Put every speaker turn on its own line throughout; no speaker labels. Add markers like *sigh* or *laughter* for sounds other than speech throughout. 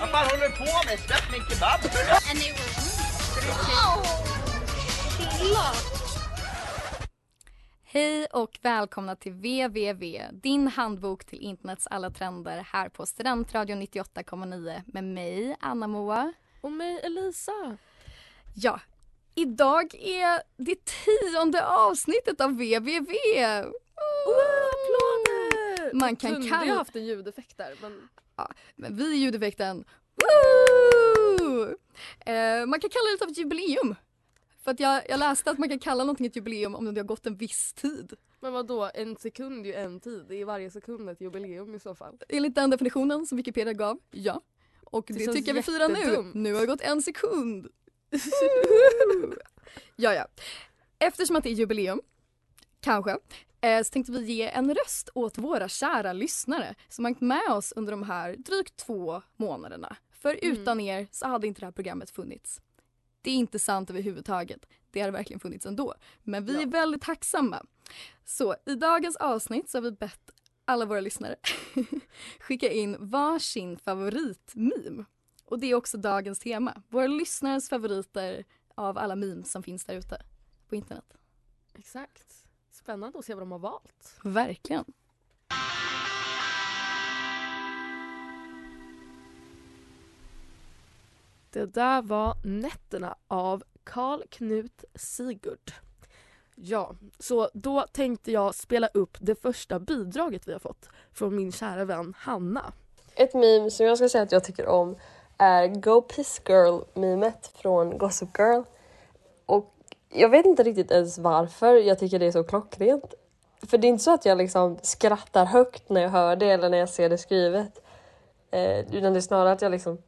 Vad fan håller du på med? Släpp min kebab!
Hej och välkomna till www, din handbok till internets alla trender här på Studentradion 98,9 med mig, Anna Moa.
Och mig Elisa.
Ja, idag är det tionde avsnittet av www.
Applåder!
Man kan
Kunde
kalla-
ju haft en ljudeffekt där men
Men vi är ljudeffekten. Eh, man kan kalla det för ett jubileum. För att jag, jag läste att man kan kalla någonting ett jubileum om det har gått en viss tid.
Men vad då? en sekund är ju en tid. Det är varje sekund ett jubileum i så fall.
Enligt den definitionen som Wikipedia gav, ja. Och det,
känns
tycker jag vi firar nu. Nu har det gått en sekund. *laughs* ja, ja. Eftersom att det är jubileum, kanske, eh, så tänkte vi ge en röst åt våra kära lyssnare som har hängt med oss under de här drygt två månaderna. För
Mm.
utan er så hade inte det här programmet funnits. Det är inte sant överhuvudtaget. Det hade verkligen funnits ändå. Men vi är väldigt tacksamma. Så i dagens avsnitt så har vi bett alla våra lyssnare *laughs* skicka in varsin favoritmeme. Och det är också dagens tema. Våra lyssnares favoriter av alla memes som finns där ute på internet.
Exakt. Spännande att se vad de har valt.
Verkligen.
Det där var Nätterna av Karl Knut Sigurd. Ja, så då tänkte jag spela upp det första bidraget vi har fått från min kära vän Hanna.
Ett meme som jag ska säga att jag tycker om är Go Piss Girl-memet från Gossip Girl. Och jag vet inte riktigt ens varför jag tycker det är så klockrent. För det är inte så att jag liksom skrattar högt när jag hör det eller när jag ser det skrivet. Eh, utan det är snarare att jag liksom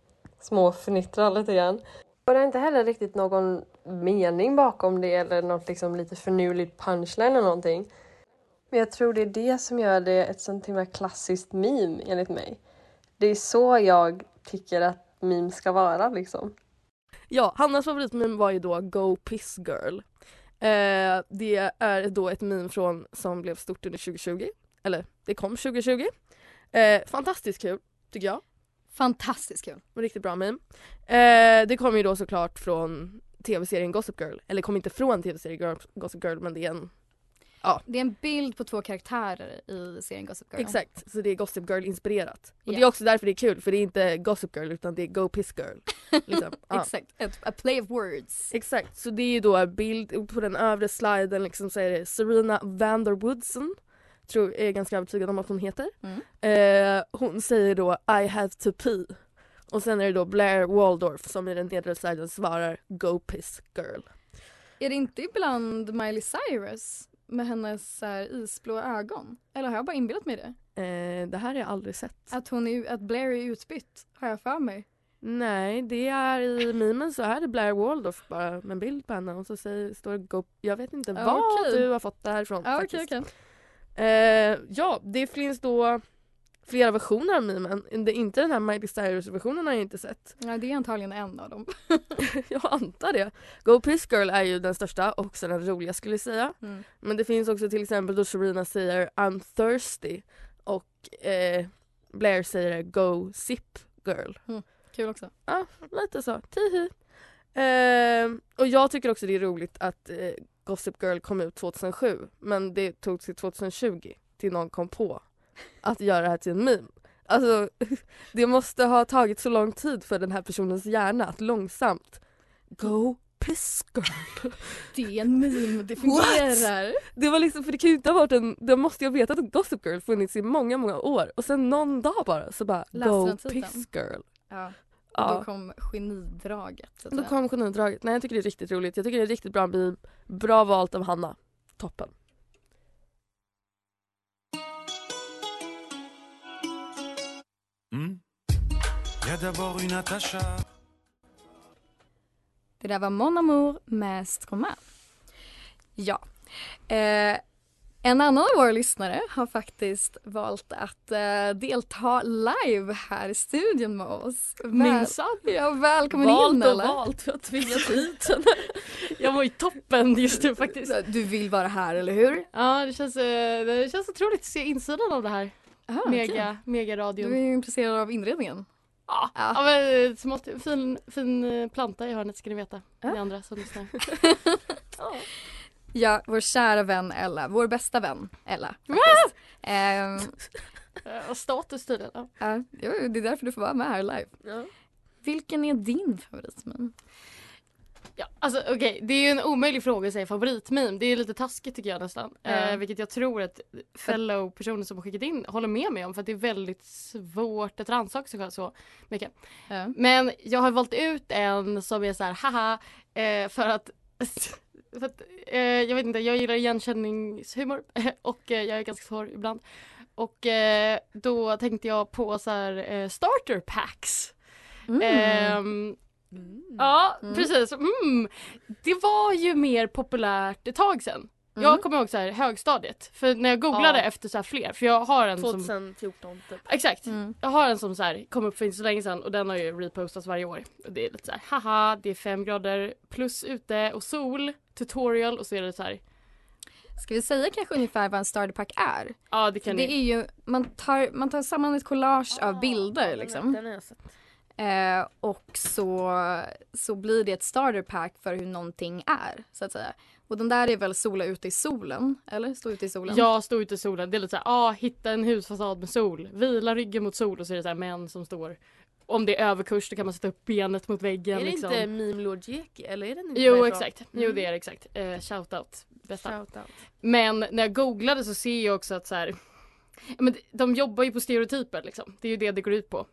småfnittrar lite grann. Och det är inte heller riktigt någon mening bakom det eller något liksom lite förnuligt punchline eller någonting. Men jag tror det är det som gör det ett sånt himla klassiskt meme enligt mig. Det är så jag tycker att memes ska vara liksom.
Ja, Hannas favoritmeme var ju då Go Piss Girl. Eh, det är då ett meme från som blev stort under 2020. Eller det kom 2020. Eh, fantastiskt kul, tycker jag.
Fantastiskt kul.
Riktigt bra meme. Eh, det kommer ju då såklart från tv-serien Gossip Girl. Eller kom inte från tv-serien Gossip Girl men det är en...
Det är en bild på två karaktärer i serien Gossip Girl.
Exakt, så det är Gossip Girl inspirerat. Och det
Ja.
är också därför det är kul för det är inte Gossip Girl utan det är Go Piss Girl. Liksom. Ja. *laughs*
Exakt, a play of words.
Exakt, så det är ju då en bild på den övre sliden liksom så är det Serena Vanderwoodson tror är ganska övertygad om att hon heter.
Mm.
Eh, hon säger då I have to pee. Och sen är det då Blair Waldorf som i den nedre sliden svarar Go piss girl.
Är det inte ibland Miley Cyrus med hennes så här, isblå ögon? Eller har jag bara inbillat mig det?
Eh, det här har jag aldrig sett.
Att, hon är, att Blair är utbytt, har jag för mig.
Nej, det är i memen så är det Blair Waldorf bara med en bild på henne och så säger, står det Go... Jag vet inte vad
okej.
du har fått det här ifrån
okej,
faktiskt.
okej.
Eh, ja, det finns då flera versioner av memen. Det, inte den här Miley Cyrus-versionen har jag inte sett. *laughs*
Ja, det är antagligen en av dem. *laughs*
jag antar det. Go Piss Girl är ju den största och också den roliga skulle jag säga.
Mm.
Men det finns också till exempel då Serena säger I'm thirsty och eh, Blair säger Go Sip Girl.
Kul också.
Ja, lite så. Tihi. Eh, och jag tycker också det är roligt att eh, Gossip Girl kom ut 2007 men det tog till 2020 till någon kom på att göra det här till en meme. Alltså *laughs* det måste ha tagit så lång tid för den här personens hjärna att långsamt go piss *laughs* girl.
Det är en meme, det fungerar.
Det var liksom, för det kan ju inte ha varit en, det måste jag veta att Gossip Girl funnits i många många år och sen någon dag bara så bara
Läste
go piss girl.
Ja.
Ja.
då kom genidraget. Så
Då kom genidraget. Nej jag tycker det är riktigt roligt. Jag tycker det är riktigt bra meme. Bra valt av Hanna. Toppen.
D'abord une Natacha.
Det där var Mon Amour med Stromae. Ja. Eh, en annan av våra lyssnare har faktiskt valt att eh, delta live här i studion med oss.
Minsann.
Ja, välkommen
valt
in
och
Ella.
valt för att tvingas hit. jag var i toppen just nu faktiskt.
Du vill vara här, eller hur?
Ja det känns, eh, det känns otroligt att se insidan av det här.
Aha.
Mega, mega
Du
radion.
är ju intresserad av inredningen.
Ja,
Ja.
ja. men, eh, smått, fin, fin eh, planta i hörnet ska ni veta.
Ja.
Ni andra som lyssnar. *laughs*
Ja, vår kära vän Ella, vår bästa vän Ella. Ehm, *laughs*
Eh, Och status tydligen. Ja.
det är därför du får vara med här live.
Ja.
Vilken är din favoritmeme?
Alltså okej, det är ju en omöjlig fråga att säga favoritmeme. Det är lite taskigt tycker jag nästan.
Ja.
Eh, vilket jag tror att fellow personer som har skickat in håller med mig om för att det är väldigt svårt att rannsaka sig själv så mycket.
Ja.
Men jag har valt ut en som är så här haha eh, för att för att, eh, jag vet inte, jag gillar igenkänningshumor *laughs* och eh, jag är ganska svår ibland. Och eh, då tänkte jag på så här eh, starter packs.
Mm.
Ehm, Ja,
Mm.
precis. Mm. Det var ju mer populärt ett tag sedan.
Mm.
Jag kommer ihåg så här högstadiet. För när jag googlade
Ja.
efter så här fler, för jag har en som...
2014 typ.
Exakt.
Mm.
Jag har en som så här kom upp för inte så länge sedan och den har ju repostats varje år. Och det är lite så här, haha, det är fem grader plus ute och sol, tutorial och så är det så här,
Ska vi säga kanske ungefär vad en starterpack är?
ja det kan
det
ni.
är ju, man tar, man tar samman ett collage av bilder
Den,
liksom.
den har jag sett.
Eh, och så, så blir det ett starterpack för hur någonting är så att säga. Och den där är väl sola ute i solen? Eller? Stå ute i solen?
Jag står ute i solen, det är lite såhär, ah, hitta en husfasad med sol, vila ryggen mot sol och så är det så här män som står om det är överkurs då kan man sätta upp benet mot väggen.
Är det
liksom.
inte Meme Lord Jeki eller är den inte
Jo
därifrån?
exakt, jo det är det exakt. Eh, shoutout, bästa.
Shout out.
Men när jag googlade så ser jag också att så här, ja, men de jobbar ju på stereotyper liksom. Det är ju det det går ut på.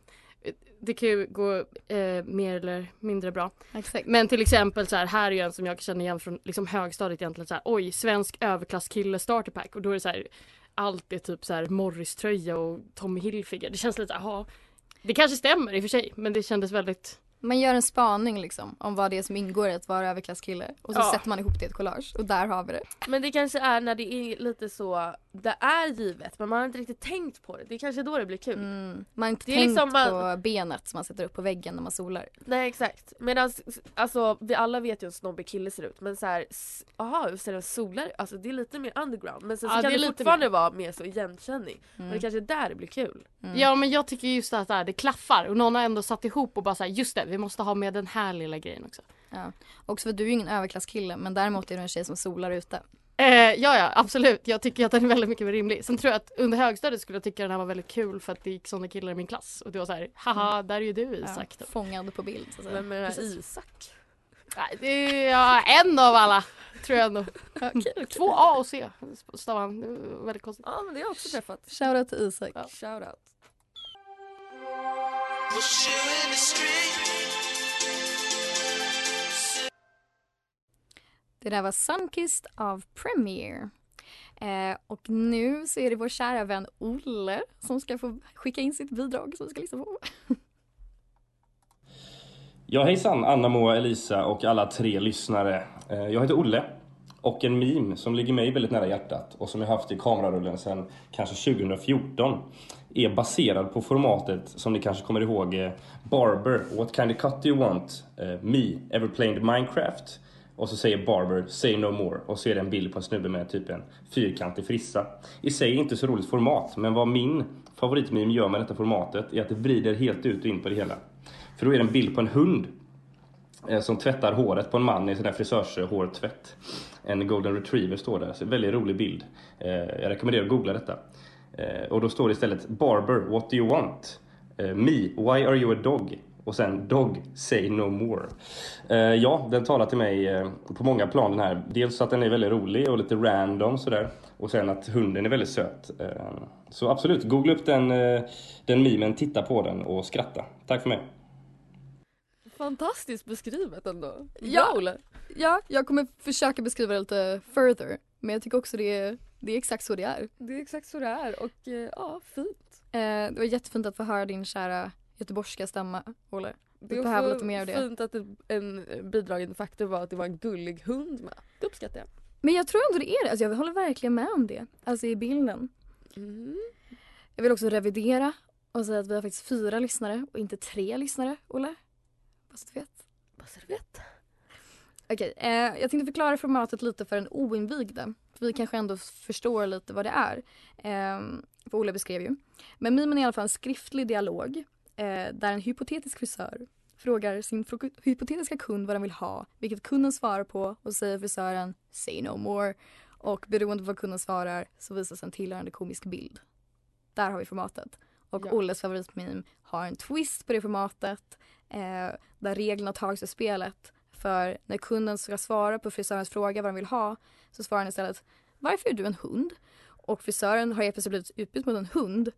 Det kan ju gå eh, mer eller mindre bra.
Exakt.
Men till exempel så här, här är ju en som jag känner igen från liksom högstadiet egentligen så här, oj, svensk överklasskille starterpack och då är det så här, allt är typ så här Morris-tröja och Tommy Hilfiger. Det känns lite så här, ja, det kanske stämmer i och för sig, men det kändes väldigt
Man gör en spaning liksom om vad det är som ingår i att vara överklasskille och så
Ja.
sätter man ihop det i ett collage och där har vi det.
Men det kanske är när det är lite så, det är givet men man har inte riktigt tänkt på det. Det är kanske då det blir kul.
Mm. Man har inte
Det är
tänkt
liksom man-
på benet som man sätter upp på väggen när man solar.
Nej exakt. Medan alltså, vi alla vet ju hur en snobbig kille ser ut men så här, aha hur ser en solare Alltså det är lite mer underground men sen så
Ja,
kan
det
det,
lite
fortfarande vara mer så igenkänning.
Mm.
Men det kanske är där det blir kul.
Mm.
Ja men jag tycker just att det, här, det klaffar och någon har ändå satt ihop och bara såhär just det vi måste ha med den här lilla grejen också.
Ja. Också för du är ju ingen överklasskille men däremot är du en tjej som solar ute.
Eh, ja ja absolut jag tycker att den är väldigt mycket mer rimlig. Sen tror jag att under högstadiet skulle jag tycka den här var väldigt kul för att det gick sådana killar i min klass och det var så här haha där är ju du Isak.
Ja, fångad på bild så.
Vem är det här. Isak?
Nej, det är ja, en av alla tror jag ändå. *laughs*
Okej.
Två A och C stavar han. Väldigt konstigt.
Ja men det har jag också träffat.
Shoutout till Isak.
Ja.
Shout
Det där var Sunkissed av Premiere. Eh, och nu så är det vår kära vän Olle som ska få skicka in sitt bidrag som vi ska lyssna på.
Ja hejsan Anna, Moa, Elisa och alla tre lyssnare. Eh, Jag heter Olle och en meme som ligger mig väldigt nära hjärtat och som jag haft i kamerarullen sedan kanske 2014 är baserad på formatet som ni kanske kommer ihåg eh, Barber, What kind of cut do you want? Eh, Me, ever played Minecraft? Och så säger Barber, say no more. Och så är det en bild på en snubbe med typ en fyrkantig frissa. I sig inte så roligt format, men vad min favoritmeme gör med detta formatet är att det vrider helt ut och in på det hela. För då är det en bild på en hund eh, som tvättar håret på en man i sån där frisörshårtvätt. En golden retriever står där, så väldigt rolig bild. Eh, jag rekommenderar att googla detta. Eh, och då står det istället Barber, what do you want? Me, why are you a dog? Och sen Dog, say no more. Eh, ja, den talar till mig eh, på många plan den här. Dels att den är väldigt rolig och lite random sådär. Och sen att hunden är väldigt söt. Eh, så absolut, googla upp den, eh, den memen, titta på den och skratta. Tack för mig.
Fantastiskt beskrivet ändå.
Ja.
Bra, Olle.
Ja, jag kommer försöka beskriva det lite further. Men jag tycker också det är, det är exakt så det är.
Det är exakt så det är och eh, ja, fint.
Eh, det var jättefint att få höra din kära göteborgska stämma, Olle.
Är
behöver lite mer av det.
fint att det, en bidragande faktor var att det var en gullig hund med. Det uppskattar jag.
Men jag tror ändå det är det. Alltså jag håller verkligen med om det. Alltså i bilden.
Mm.
Jag vill också revidera och säga att vi har faktiskt fyra lyssnare och inte tre lyssnare, Olle. Bara så du vet.
Bara så du vet.
Okej, eh, jag tänkte förklara formatet lite för den oinvigde. För vi kanske ändå förstår lite vad det är. Eh, för Olle beskrev ju. Men mimen är i alla fall en skriftlig dialog eh, där en hypotetisk frisör frågar sin hypotetiska kund vad den vill ha, vilket kunden svarar på och säger frisören “say no more” och beroende på vad kunden svarar så visas en tillhörande komisk bild. Där har vi formatet. Och
Ja.
Olles favoritmeme har en twist på det formatet eh, där reglerna tagits ur spelet. För när kunden ska svara på frisörens fråga vad de vill ha så svarar han istället “Varför är du en hund?” och frisören har helt plötsligt blivit utbytt mot en hund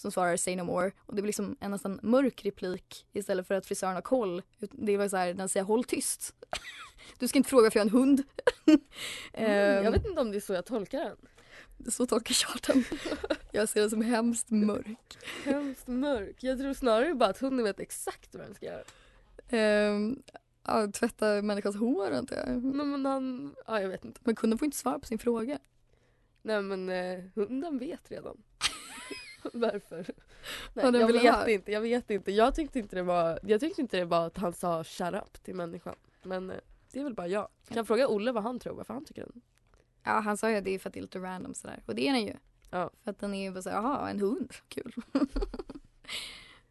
som svarar “Say no more” och det blir liksom en nästan mörk replik istället för att frisören har koll. Det var så här, den säger “Håll tyst”. *laughs* Du ska inte fråga varför jag är en hund. *laughs*
Mm,
Ehm,
jag vet inte om det är så jag tolkar den.
Så tolkar jag den. *laughs* Jag ser den som hemskt mörk.
Hemskt mörk. Jag tror snarare bara att hunden vet exakt vad den ska göra.
Ehm, ja, tvätta människans hår antar jag.
Nej men han, ja jag vet inte.
Men kunden får inte svara på sin fråga.
Nej men eh, hunden vet redan. *laughs* Varför? Nej, jag
vill
vet
ha.
inte, jag vet inte. Jag tyckte inte det var, jag tyckte inte det var att han sa shut up till människan. Men eh, det är väl bara jag. Kan jag fråga Olle vad han tror, varför han tycker den?
Ja, han sa ju att det är för att det är lite random sådär. Och det är den ju.
Ja.
För att den är ju bara såhär, jaha, en hund, kul. *laughs*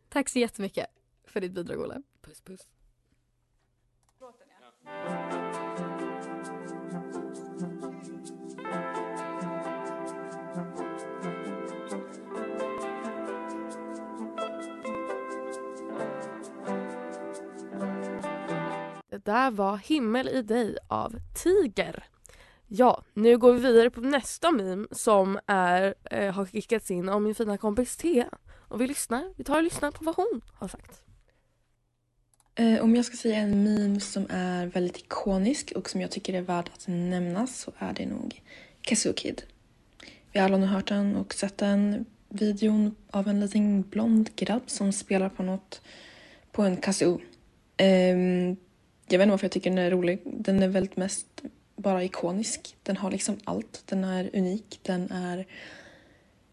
Tack så jättemycket för ditt bidrag Olle.
Puss puss. Det där var Himmel i dig av Tiger. Ja, nu går vi vidare på nästa meme som är, eh, har skickats in av min fina kompis Thea. Och vi lyssnar, vi tar och lyssnar på vad hon har sagt.
Eh, om jag ska säga en meme som är väldigt ikonisk och som jag tycker är värd att nämnas så är det nog Kazoo Kid. Vi har alla nu hört den och sett den videon av en liten blond grabb som spelar på något på en kazoo. Ehm, jag vet inte varför jag tycker den är rolig. Den är väldigt mest bara ikonisk. Den har liksom allt. Den är unik. Den är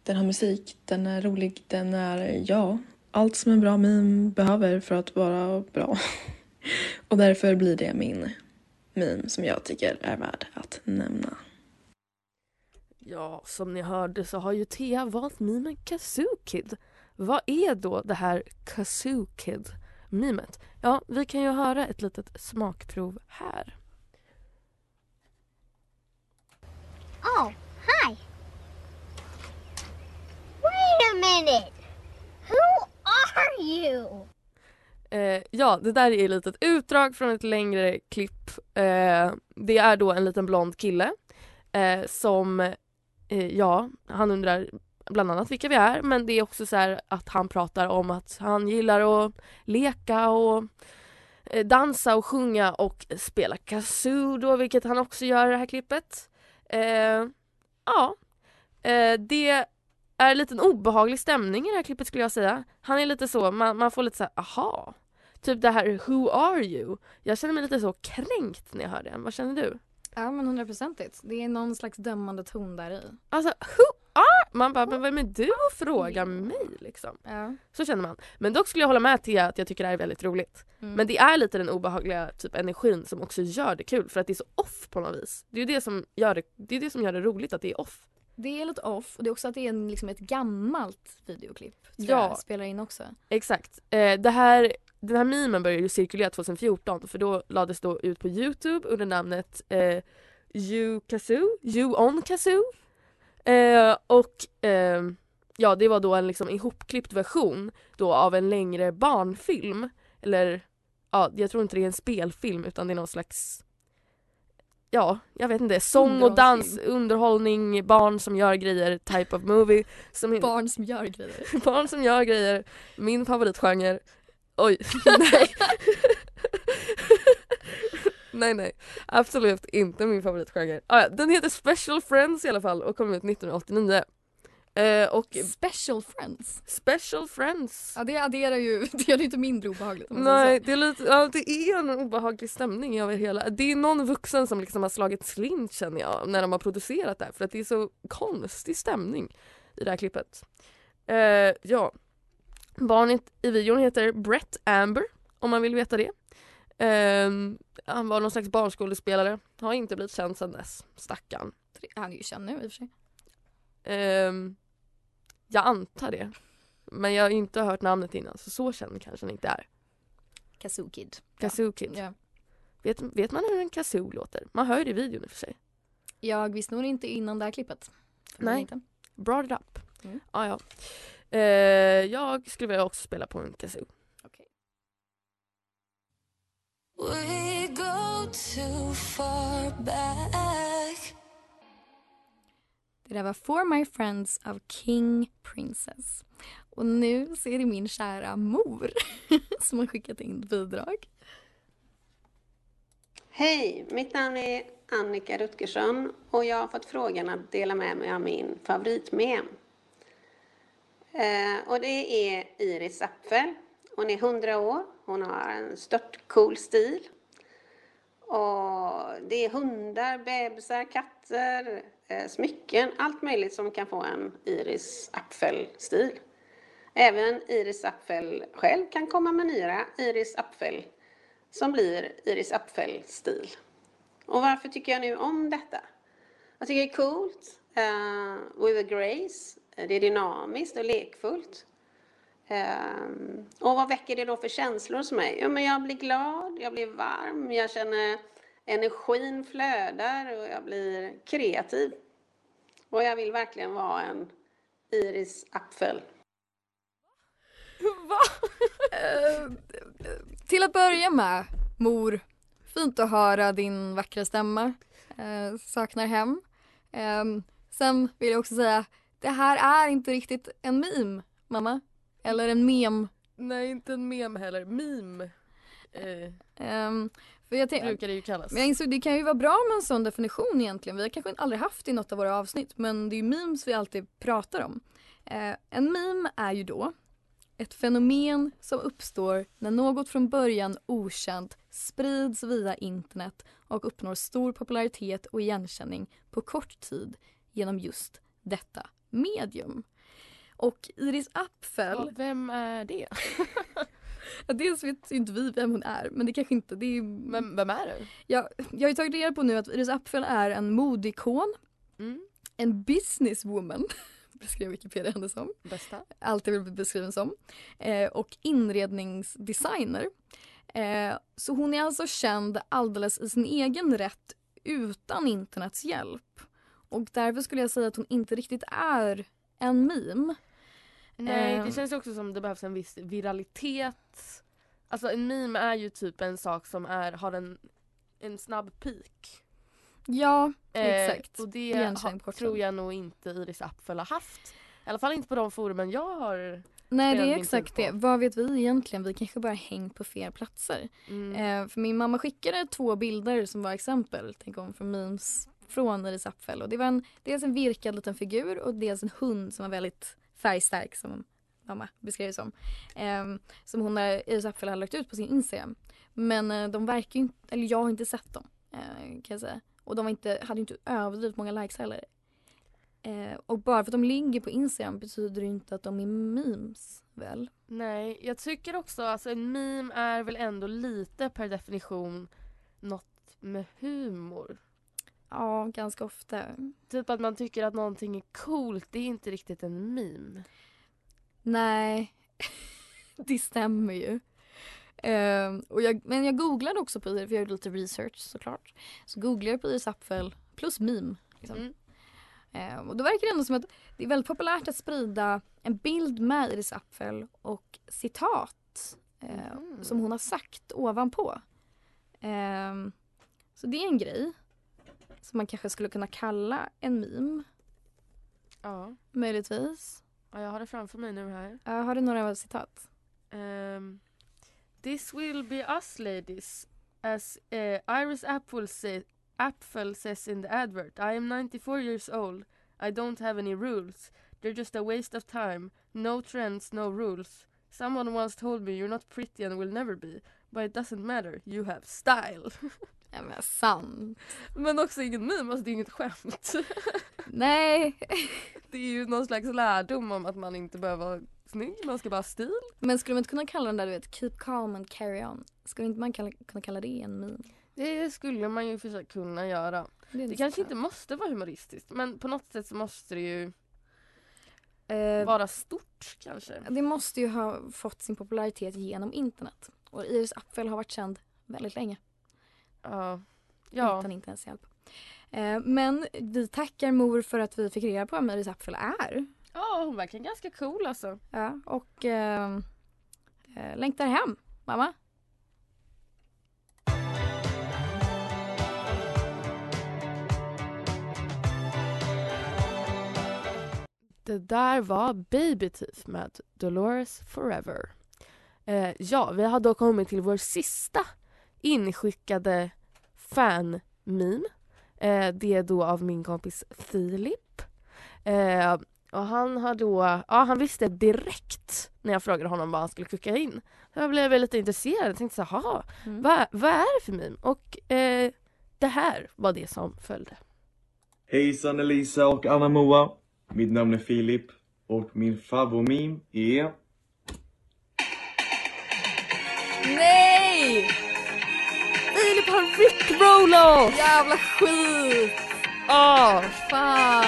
den har musik, den är rolig, den är, ja, allt som en bra meme behöver för att vara bra. *laughs* Och därför blir det min meme som jag tycker är värd att nämna.
Ja, som ni hörde så har ju Thea valt memen Kazoo Kid. Vad är då det här Kazoo Kid-memet? Ja, vi kan ju höra ett litet smakprov här.
Oh, hi. Wait a minute. Who are you?
Eh, ja, det där är ett litet utdrag från ett längre klipp. Eh, det är då en liten blond kille eh, som, eh, ja, han undrar bland annat vilka vi är men det är också så här att han pratar om att han gillar att leka och eh, dansa och sjunga och spela kazoo då, vilket han också gör i det här klippet. Eh, ja, eh, det är en liten obehaglig stämning i det här klippet skulle jag säga. Han är lite så, man, man får lite så här, aha. Typ det här Who are you? Jag känner mig lite så kränkt när jag hör det. Vad känner du?
Ja men hundraprocentigt. Det är någon slags dömande ton där i.
Alltså who? Man bara, men vem är du och frågar mig liksom?
Ja.
Så känner man. Men dock skulle jag hålla med Thea att jag tycker det här är väldigt roligt.
Mm.
Men det är lite den obehagliga typ energin som också gör det kul för att det är så off på något vis. Det är ju det som gör det, det, är det, som gör det roligt att det är off.
Det är lite off och det är också att det är en, liksom ett gammalt videoklipp.
Ja.
jag spelar in också.
Exakt. Eh, det här, den här memen började ju cirkulera 2014 för då lades då ut på Youtube under namnet eh, You Kazoo, You On Kazoo. Eh, och eh, ja det var då en liksom ihopklippt version då av en längre barnfilm. Eller ja, jag tror inte det är en spelfilm utan det är någon slags Ja, jag vet inte. Sång och dans, underhållning, barn som gör grejer, type of movie. Som
Barn som gör grejer. *laughs*
barn som gör grejer. Min favoritgenre. Oj, *laughs* nej. *laughs* nej nej, absolut inte min favoritgenre. Ah, ja, den heter Special Friends i alla fall och kom ut 1989. Eh, och
Special Friends.
Special Friends.
Ja det adderar ju, *laughs* det gör det inte mindre obehagligt.
Nej, det är, lite, ja, det är en obehaglig stämning över hela. Det är någon vuxen som liksom har slagit slint känner jag när de har producerat det här för att det är så konstig stämning i det här klippet. Eh, ja. Barnet i videon heter Brett Amber om man vill veta det. Eh, han var någon slags barnskådespelare, har inte blivit känd sedan dess, stackarn.
Han är ju känd nu i och för sig.
Ehm, jag antar det. Men jag har inte hört namnet innan så så känd kanske han inte är.
Kazoo Kid.
Kazoo Kid.
Ja.
Vet, vet man hur en kazoo låter? Man hör ju det i videon i och för sig.
Jag visste nog inte innan det här klippet.
Nej.
Inte.
Brought it up.
Mm.
Ah, ja. Eh, jag skulle vilja också spela på en kazoo.
We go too far back.
Det där var For My Friends av King Princess. Och nu så är det min kära mor *laughs* som har skickat in ett bidrag.
Hej, mitt namn är Annika Rutgersson och jag har fått frågan att dela med mig av min favoritmem. Eh, och det är Iris Apfel. Hon är 100 år, hon har en stört cool stil. Och det är hundar, bebisar, katter, eh, smycken, allt möjligt som kan få en Iris Apfel-stil. Även Iris Apfel själv kan komma med nya Iris Apfel som blir Iris Apfel-stil. Och varför tycker jag nu om detta? Jag tycker det är coolt, uh, with a grace, det är dynamiskt och lekfullt. Ehm, och vad väcker det då för känslor hos mig? Jo, men jag blir glad, jag blir varm, jag känner energin flödar och jag blir kreativ. Och jag vill verkligen vara en Iris Apfel.
Va? Eh, till att börja med, mor. Fint att höra din vackra stämma. Eh, saknar hem. Eh, sen vill jag också säga, det här är inte riktigt en meme, mamma. Eller en mem.
Nej, inte en mem heller. Meme. Eh,
Ehm, för jag
brukar det ju kallas.
Men jag insåg det kan ju vara bra med en sån definition egentligen. Vi har kanske aldrig haft det i något av våra avsnitt men det är ju memes vi alltid pratar om. Eh, en meme är ju då ett fenomen som uppstår när något från början okänt sprids via internet och uppnår stor popularitet och igenkänning på kort tid genom just detta medium. Och Iris Apfel...
Ja, vem är det? *laughs*
Ja, dels vet ju inte vi vem hon är men det kanske inte... Det är...
Men vem är det?
Jag, jag har ju tagit reda på nu att Iris Apfel är en modikon,
Mm.
en businesswoman, *laughs* beskrev Wikipedia henne som.
Bästa.
Alltid vill bli beskriven som. Eh, och inredningsdesigner. Eh, så hon är alltså känd alldeles i sin egen rätt utan internets hjälp. Och därför skulle jag säga att hon inte riktigt är en meme.
Nej,
Eh,
det känns också som det behövs en viss viralitet. Alltså en meme är ju typ en sak som är, har en, en snabb peak.
Ja,
Eh,
exakt.
och det
Igenkänning
ha,
på kort
tror jag nog inte Iris Apfel har haft. I alla fall inte på de forumen jag har
Nej det är exakt det. Vad vet vi egentligen? Vi kanske bara hängt på fel platser.
Mm.
Eh, för min mamma skickade två bilder som var exempel, tänk om från memes från Iris Apfel. Och det var en, dels en virkad liten figur och dels en hund som var väldigt färgstark som mamma beskrev det som. Eh, som hon, eh, Iris Apfel hade lagt ut på sin Instagram. Men eh, de verkar ju inte, eller jag har inte sett dem eh, kan jag säga. Och de var inte, hade inte överdrivet många likes heller. Eh, och bara för att de ligger på Instagram betyder det inte att de är memes väl?
Nej, jag tycker också alltså en meme är väl ändå lite per definition något med humor.
Ja, ganska ofta.
Typ att man tycker att någonting är coolt, det är inte riktigt en meme.
Nej, *laughs* det stämmer ju. Ehm, och jag, men jag googlade också på Iris, för jag gjorde lite research såklart. Så googlade jag på Iris Apfel plus meme. Liksom.
Mm.
Eh, och då verkar det ändå som att det är väldigt populärt att sprida en bild med Iris Apfel och citat eh,
Mm.
som hon har sagt ovanpå. Ehm, så det är en grej som man kanske skulle kunna kalla en meme,
Ja.
möjligtvis.
ja, jag har det framför mig nu här.
Ja, har du några citat?
Um, this will be us ladies. As uh, Iris Apfel, say, Apfel says in the advert. I am 94 years old. I don't have any rules. They're just a waste of time. No trends, no rules. Someone once told me you're not pretty and will never be. But it doesn't matter. You have style. *laughs*
Ja men sant.
Men också ingen meme, alltså det är inget skämt. *laughs*
Nej.
Det är ju någon slags lärdom om att man inte behöver vara snygg, man ska bara ha stil.
Men skulle man inte kunna kalla den där du vet keep calm and carry on? Skulle inte man kalla, kunna kalla det en meme?
Det skulle man ju försöka kunna göra.
Det,
Det kanske inte måste vara humoristiskt men på något sätt så måste det ju
Eh,
vara stort kanske.
Det måste ju ha fått sin popularitet genom internet. Och Iris Apfel har varit känd väldigt länge.
Ja. ja.
Utan internets hjälp. Eh, men vi tackar mor för att vi fick reda på vem Iris Apfel är.
Ja, hon verkar ganska cool alltså.
Ja, och eh, eh, längtar hem, mamma.
Det där var Baby Teeth med Dolores Forever. Eh, ja, vi har då kommit till vår sista inskickade fan-meme. Eh, det är då av min kompis Filip. Eh, och han har då, ja han visste direkt när jag frågade honom vad han skulle skicka in. Jag blev lite intresserad och tänkte så här, "Jaha,
Mm.
vad, vad är det för meme? Och eh, det här var det som följde.
Hejsan Elisa och Anna Moa. Mitt namn är Filip och min favoritmeme är...
Nej!
Filip har Rick
Jävla skit!
Åh!
Fan!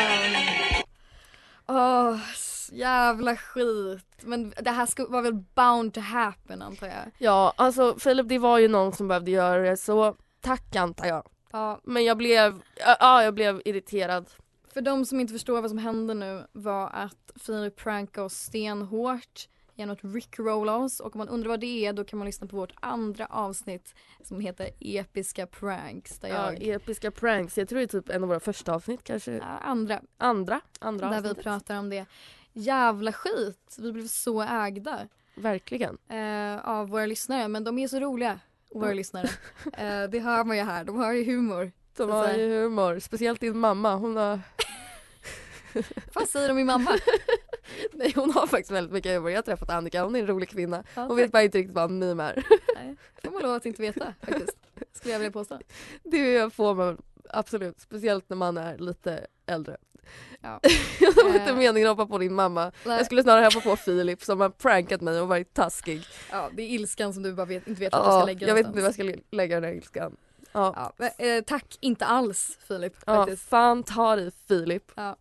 Åh, s- jävla skit. Men det här var väl bound to happen antar jag.
Ja, alltså Filip det var ju någon som behövde göra det så tack antar jag.
Ja,
Men jag blev, ja jag blev irriterad.
för de som inte förstår vad som hände nu var att Filip prankade oss stenhårt genom att rickrolla oss och om man undrar vad det är då kan man lyssna på vårt andra avsnitt som heter Episka pranks där
Ja,
jag
episka pranks, jag tror det är typ en av våra första avsnitt kanske.
Ja, andra
Andra, andra
där vi
avsnittet.
pratar om det. Jävla skit, vi blev så ägda
Verkligen.
eh, av våra lyssnare men de är så roliga, våra
Ja.
lyssnare. *laughs* Eh, det hör man ju här, de har ju humor.
De har ju humor, speciellt din mamma. Hon har,
Vad säger de min mamma? *laughs* *laughs*
nej, hon har faktiskt väldigt mycket humor. Jag har träffat Annika, hon är en rolig kvinna.
Ja,
Hon vet bara inte riktigt vad en meme är.
Nej, får man lov att inte veta faktiskt. Skulle jag vilja påstå. *laughs*
Det får man absolut, speciellt när man är lite äldre.
Ja. *laughs*
Jag var inte
Eh.
meningen att hoppa på din mamma.
Nej.
Jag skulle snarare hoppa på Filip som har prankat mig och varit taskig.
Ja, det är ilskan som du bara vet, inte vet vart du
Ja,
ska lägga
jag vet inte var jag ska lägga den här ilskan. Ja.
Ja, men, eh, tack, inte alls Filip
Ja,
faktiskt.
fan ta dig Filip.
Ja.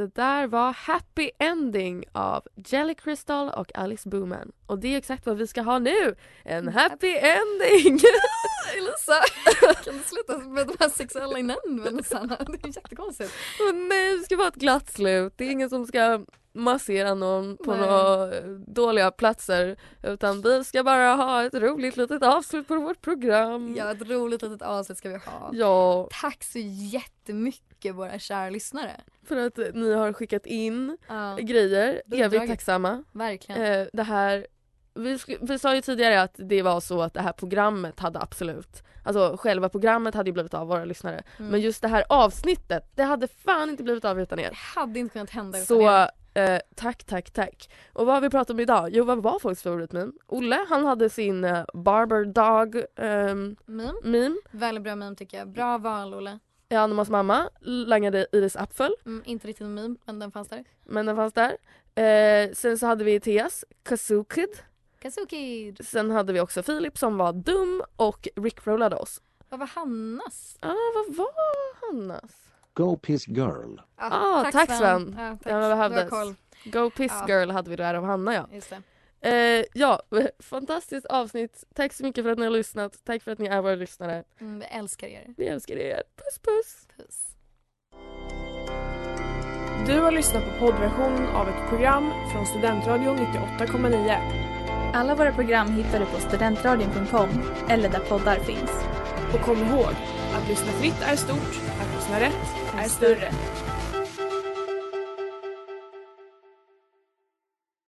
Det där var Happy Ending av Jelly Crystal och Alice Booman. Och det är exakt vad vi ska ha nu! En happy ending! *laughs*
Elisa, kan du sluta med de här sexuella innuenden Sanna? Det är jättekonstigt.
Men nej, det ska vara ett glatt slut. Det är ingen som ska massera någon på
Nej.
några dåliga platser. Utan vi ska bara ha ett roligt litet avslut på vårt program.
Ja, ett roligt litet avsnitt ska vi ha.
Ja,
Tack så jättemycket våra kära lyssnare.
för att eh, ni har skickat in
Ja,
grejer. Evigt tacksamma.
verkligen.
Eh, det här, vi, vi sa ju tidigare att det var så att det här programmet hade absolut, alltså själva programmet hade ju blivit av våra lyssnare.
Mm.
Men just det här avsnittet, det hade fan inte blivit av utan er.
Det hade inte kunnat hända utan
Så
er.
eh, tack, tack, tack. Och vad har vi pratat om idag? Jo, vad var folks favoritmeme? Olle, han hade sin eh, Barber Dog ehm,
Meme.
meme.
Väldigt bra meme tycker jag. Bra val Olle.
Annemas mamma langade Iris Apfel,
Mm, inte riktigt en meme men den fanns där.
men den fanns där. Eh, sen så hade vi Theas Kazoo Kid.
Kazuki.
Sen hade vi också Filip som var dum och rickrollade oss.
Vad var Hannas?
Ah, vad var Hannas?
Go Piss Girl.
Ah, tack, Sven.
Ja, tack.
Ja, men behövdes. Go Piss
Ja.
Girl hade vi där av Hanna ja.
Just det.
Eh, ja, *laughs* fantastiskt avsnitt. Tack så mycket för att ni har lyssnat. Tack för att ni är våra lyssnare.
Mm, vi älskar er.
Vi älskar er. Puss puss.
Puss.
Du har lyssnat på poddversion av ett program från Studentradion 98,9.
Alla våra program hittar du på studentradion.com eller där poddar finns.
Och kom ihåg, att lyssna fritt är stort, att lyssna rätt är större.